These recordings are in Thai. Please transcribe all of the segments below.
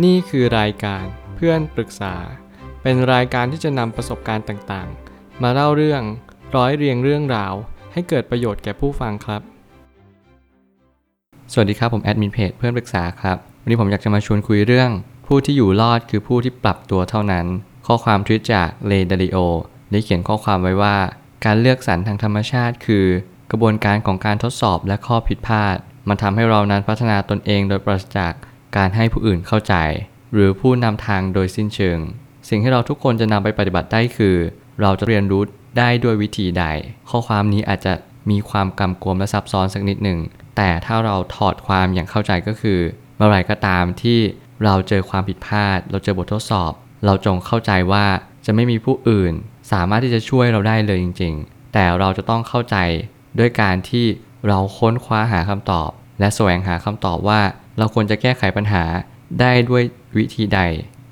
นี่คือรายการเพื่อนปรึกษา เป็นรายการที่จะนำประสบการณ์ต่างๆ มาเล่าเรื่องร้อยเรียงเรื่องราว ให้เกิดประโยชน์แก่ผู้ฟังครับ สวัสดีครับผมแอดมินเพจเพื่อนปรึกษาครับ วันนี้ผมอยากจะมาชวนคุยเรื่อง ผู้ที่อยู่รอดคือผู้ที่ปรับตัวเท่านั้น ข้อความทวิตจากเลดาริโอได้เขียนข้อความไว้ว่า การเลือกสรรทางธรรมชาติคือ กระบวนการของการทดสอบและข้อผิดพลาด มันทำให้เรานั้นพัฒนาตนเองโดยปราศจาก การให้ผู้อื่นเข้าใจ หรือผู้นำทางโดยสิ้นเชิง สิ่งที่เราทุกคนจะนำไปปฏิบัติได้คือ เราจะเรียนรู้ได้ด้วยวิธีใด ข้อความนี้อาจจะมีความกำกวมและซับซ้อนสักนิดหนึ่ง แต่ถ้าเราถอดความอย่างเข้าใจก็คือ เมื่อไรก็ตามที่เราเจอความผิดพลาด เราเจอบททดสอบ เราจงเข้าใจว่าจะไม่มีผู้อื่น สามารถที่จะช่วยเราได้เลยจริง ๆ แต่เราจะต้องเข้าใจด้วยการที่เราค้นคว้าหาคำตอบ และแสวงหาคำตอบว่า เราควรจะแก้ไขปัญหาได้ด้วยวิธีใด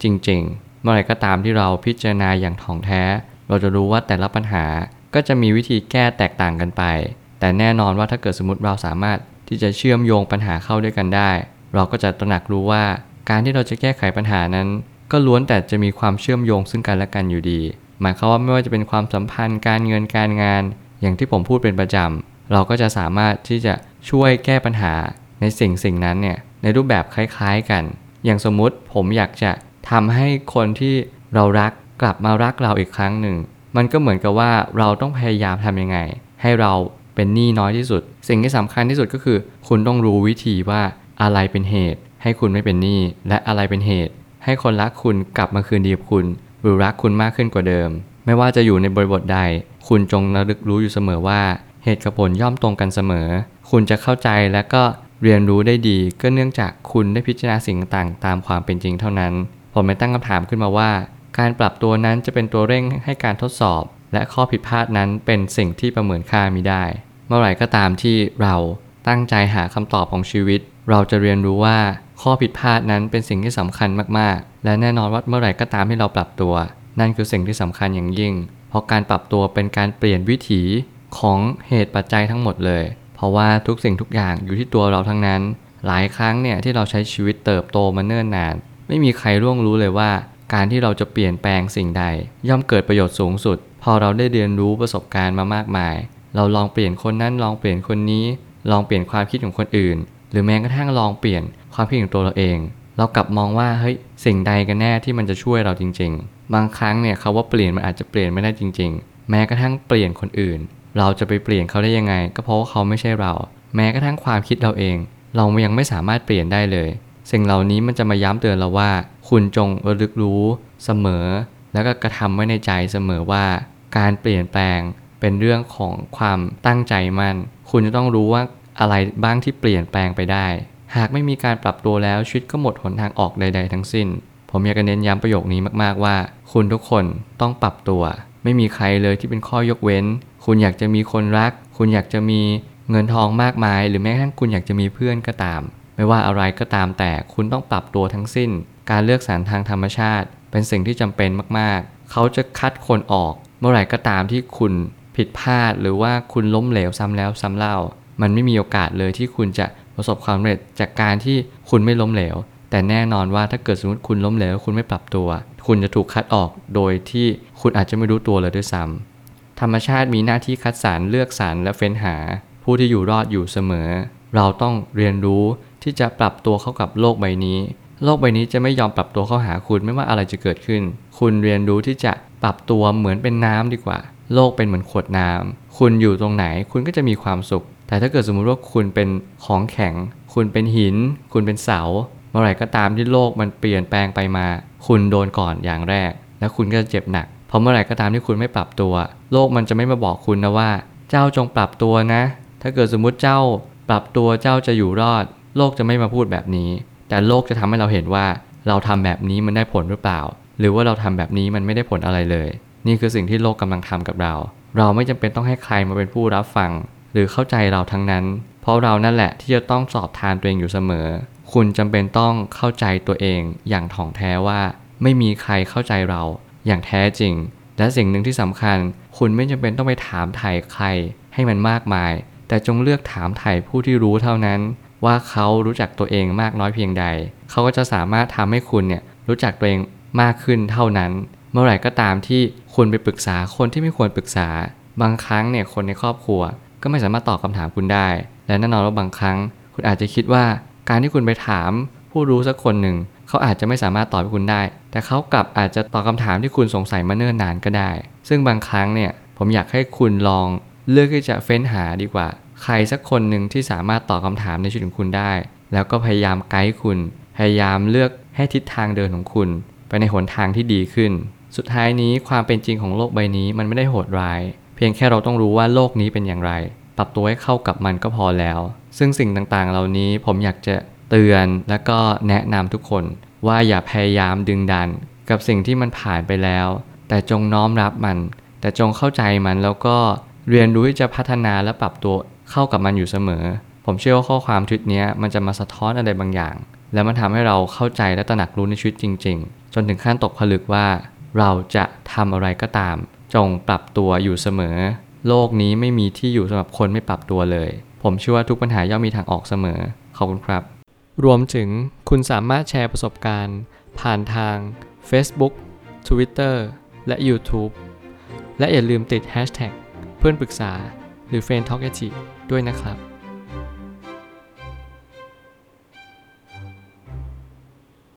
จริง ๆ เมื่อไรก็ตามที่เราพิจารณาอย่างถ่องแท้ เราจะรู้ว่าแต่ละปัญหาก็จะมีวิธีแก้แตกต่างกันไป แต่แน่นอนว่าถ้าเกิดสมมติเราสามารถที่จะเชื่อมโยงปัญหาเข้าด้วยกันได้ เราก็จะตระหนักรู้ว่า การที่เราจะแก้ไขปัญหานั้น ก็ล้วนแต่จะมีความเชื่อมโยงซึ่งกันและกันอยู่ดี หมายความว่าไม่ว่าจะเป็นความสัมพันธ์การเงินการงาน อย่างที่ผมพูดเป็นประจำเราก็จะสามารถที่จะช่วยแก้ปัญหาในสิ่งสิ่งนั้นเนี่ย ในรูปแบบคล้ายๆกัน อย่างสมมุติผมอยากจะทำให้คนที่เรารักกลับมารักเราอีกครั้งหนึ่ง มันก็เหมือนกับว่าเราต้องพยายามทำยังไง ให้เราเป็นหนี้น้อยที่สุด สิ่งที่สำคัญที่สุดก็คือ คุณต้องรู้วิธีว่าอะไรเป็นเหตุ ให้คุณไม่เป็นหนี้และอะไรเป็นเหตุ ให้คนรักคุณกลับมาคืนดีกับคุณ หรือรักคุณมากขึ้นกว่าเดิม ไม่ว่าจะอยู่ในบริบทใด คุณจงระลึกรู้อยู่เสมอว่า เหตุกับผลย่อมตรงกันเสมอ คุณจะเข้าใจและก็ เรียนรู้ได้ดีก็เนื่องจากคุณได้พิจารณาสิ่งต่างตามความเป็นจริงเท่านั้น ผมไม่ตั้งคำถามขึ้นมาว่า การปรับตัวนั้นจะเป็นตัวเร่งให้การทดสอบ และข้อผิดพลาดนั้นเป็นสิ่งที่ประเมินค่ามิได้ เมื่อไหร่ก็ตามที่เราตั้งใจหาคำตอบของชีวิต เราจะเรียนรู้ว่าข้อผิดพลาดนั้นเป็นสิ่งที่สำคัญมากๆ และแน่นอนว่าเมื่อไหร่ก็ตามที่เราปรับตัว นั่นคือสิ่งที่สำคัญอย่างยิ่ง เพราะการปรับตัวเป็นการเปลี่ยนวิถีของเหตุปัจจัยทั้งหมดเลย เพราะว่าทุกสิ่งทุกอย่างอยู่ที่ตัวเราทั้งนั้น หลายครั้งเนี่ยที่เราใช้ชีวิตเติบโตมาเนิ่นนาน ไม่มีใครร่วงรู้เลยว่า การที่เราจะเปลี่ยนแปลงสิ่งใด ย่อมเกิดประโยชน์สูงสุด พอเราได้เรียนรู้ประสบการณ์มามากมาย เราลองเปลี่ยนคนนั้นลองเปลี่ยนคนนี้ ลองเปลี่ยนความคิดของคนอื่น หรือแม้กระทั่งลองเปลี่ยนความคิดของตัวเราเอง เรากลับมองว่าเฮ้ยสิ่งใดกันแน่ที่มันจะช่วยเราจริง ๆ บางครั้งเนี่ยคาว่าเปลี่ยนมันอาจจะเปลี่ยนไม่ได้จริง ๆ แม้กระทั่งเปลี่ยนคนอื่น เราจะไปเปลี่ยนเขาได้ยังไง ก็เพราะว่าเขาไม่ใช่เรา แม้กระทั่งความคิดเราเอง เรายังไม่สามารถเปลี่ยนได้เลย สิ่งเหล่านี้มันจะมาย้ำเตือนเราว่า คุณจงระลึกรู้เสมอ แล้วก็กระทำไว้ในใจเสมอว่า การเปลี่ยนแปลงเป็นเรื่องของความตั้งใจมั่นคุณจะต้องรู้ว่าอะไรบ้างที่เปลี่ยนแปลงไปได้ หากไม่มีการปรับตัวแล้วชีวิตก็หมดหนทางออกใด ๆ ทั้งสิ้น ผมอยากจะเน้นย้ำประโยคนี้มากๆว่า คุณทุกคนต้องปรับตัว ไม่มีใครเลยที่เป็นข้อยกเว้น คุณอยากจะมีคนรัก คุณอยากจะมีเงินทองมากมาย หรือแม้กระทั่งคุณอยากจะมีเพื่อนก็ตาม ไม่ว่าอะไรก็ตามแต่คุณต้องปรับตัวทั้งสิ้น การเลือกสรรทางธรรมชาติ เป็นสิ่งที่จำเป็นมากๆ เขาจะคัดคนออก เมื่อไหร่ก็ตามที่คุณผิดพลาดหรือว่าคุณล้มเหลวซ้ำแล้วซ้ำเล่า มันไม่มีโอกาสเลยที่คุณจะประสบความสำเร็จจากการที่คุณไม่ล้มเหลว แต่แน่นอนว่าถ้าเกิดสมมติคุณล้มเหลวคุณไม่ปรับตัว คุณจะถูกคัดออกโดยที่คุณอาจจะไม่รู้ตัวเลยด้วยซ้ำธรรมชาติมีหน้าที่คัดสรรเลือกสรรและเฟ้นหา ผู้ที่อยู่รอดอยู่เสมอ เราต้องเรียนรู้ที่จะปรับตัวเข้ากับโลกใบนี้ โลกใบนี้จะไม่ยอมปรับตัวเข้าหาคุณไม่ว่าอะไรจะเกิดขึ้น คุณเรียนรู้ที่จะปรับตัวเหมือนเป็นน้ำดีกว่า โลกเป็นเหมือนขวดน้ำคุณอยู่ตรงไหนคุณก็จะมีความสุข แต่ถ้าเกิดสมมุติว่าคุณเป็นของแข็ง คุณเป็นหิน คุณเป็นเสา เมื่อไหร่ก็ตามที่โลกมันเปลี่ยนแปลงไปมา คุณโดนก่อนอย่างแรก และคุณก็จะเจ็บหนักเพราะเมื่อไหร่ก็ตามที่คุณไม่ปรับตัว โลกมันจะไม่มาบอกคุณนะว่า เจ้าจงปรับตัวนะ ถ้าเกิดสมมุติเจ้าปรับตัวเจ้าจะอยู่รอด โลกจะไม่มาพูดแบบนี้ แต่โลกจะทำให้เราเห็นว่า เราทำแบบนี้มันได้ผลหรือเปล่า หรือว่าเราทำแบบนี้มันไม่ได้ผลอะไรเลย นี่คือสิ่งที่โลกกำลังทำกับเรา เราไม่จำเป็นต้องให้ใครมาเป็นผู้รับฟัง หรือเข้าใจเราทั้งนั้น เพราะเรานั่นแหละที่จะต้องสอบทานตัวเองอยู่เสมอ คุณจำเป็นต้องเข้าใจตัวเองอย่างถ่องแท้ว่า ไม่มีใครเข้าใจเราอย่างแท้จริง และสิ่งหนึ่งที่สำคัญ คุณไม่จำเป็นต้องไปถามไถ่ใครให้มันมากมาย แต่จงเลือกถามไถ่ผู้ที่รู้เท่านั้น ว่าเขารู้จักตัวเองมากน้อยเพียงใด เขาก็จะสามารถทำให้คุณเนี่ยรู้จักตัวเองมากขึ้นเท่านั้น เมื่อไหร่ก็ตามที่คุณไปปรึกษาคนที่ไม่ควรปรึกษา บางครั้งเนี่ยคนในครอบครัว ก็ไม่สามารถตอบคำถามคุณได้ และแน่นอนว่าบางครั้ง คุณอาจจะคิดว่า การที่คุณไปถามผู้รู้สักคนหนึ่งเขาอาจจะไม่สามารถตอบให้คุณได้ แต่เขากลับอาจจะตอบคำถามที่คุณสงสัยมาเนิ่นนานก็ได้ ซึ่งบางครั้งเนี่ยผมอยากให้คุณลองเลือกที่จะเฟ้นหาดีกว่า ใครสักคนหนึ่งที่สามารถตอบคำถามในชีวิตของคุณได้ แล้วก็พยายามไกด์คุณ พยายามเลือกให้ทิศทางเดินของคุณ ไปในหนทางที่ดีขึ้น สุดท้ายนี้ความเป็นจริงของโลกใบนี้มันไม่ได้โหดร้าย เพียงแค่เราต้องรู้ว่าโลกนี้เป็นอย่างไร ปรับตัวให้เข้ากับมันก็พอแล้ว ซึ่งสิ่งต่างๆ เหล่านี้ผมอยากจะเตือนและก็แนะนำทุกคน ว่าอย่าพยายามดึงดัน กับสิ่งที่มันผ่านไปแล้ว แต่จงน้อมรับมัน แต่จงเข้าใจมันแล้วก็เรียนรู้ที่จะพัฒนาและปรับตัวเข้ากับมันอยู่เสมอ ผมเชื่อว่าข้อความชุดนี้มันจะมาสะท้อนอะไรบางอย่าง แล้วมันทำให้เราเข้าใจและตระหนักรู้ในชีวิตจริง ๆ จนถึงขั้นตกผลึกว่า เราจะทำอะไรก็ตาม จงปรับตัวอยู่เสมอ โลกนี้ไม่มีที่อยู่สำหรับคนไม่ปรับตัวเลย ผมเชื่อว่าทุกปัญหาย่อมมีทางออกเสมอ ขอบคุณครับ รวมถึงคุณสามารถแชร์ประสบการณ์ ผ่านทาง Facebook Twitter และ YouTube และอย่าลืมติด Hashtag เพื่อนปรึกษาหรือ f r ร e n d t a l k ด้วยนะครับ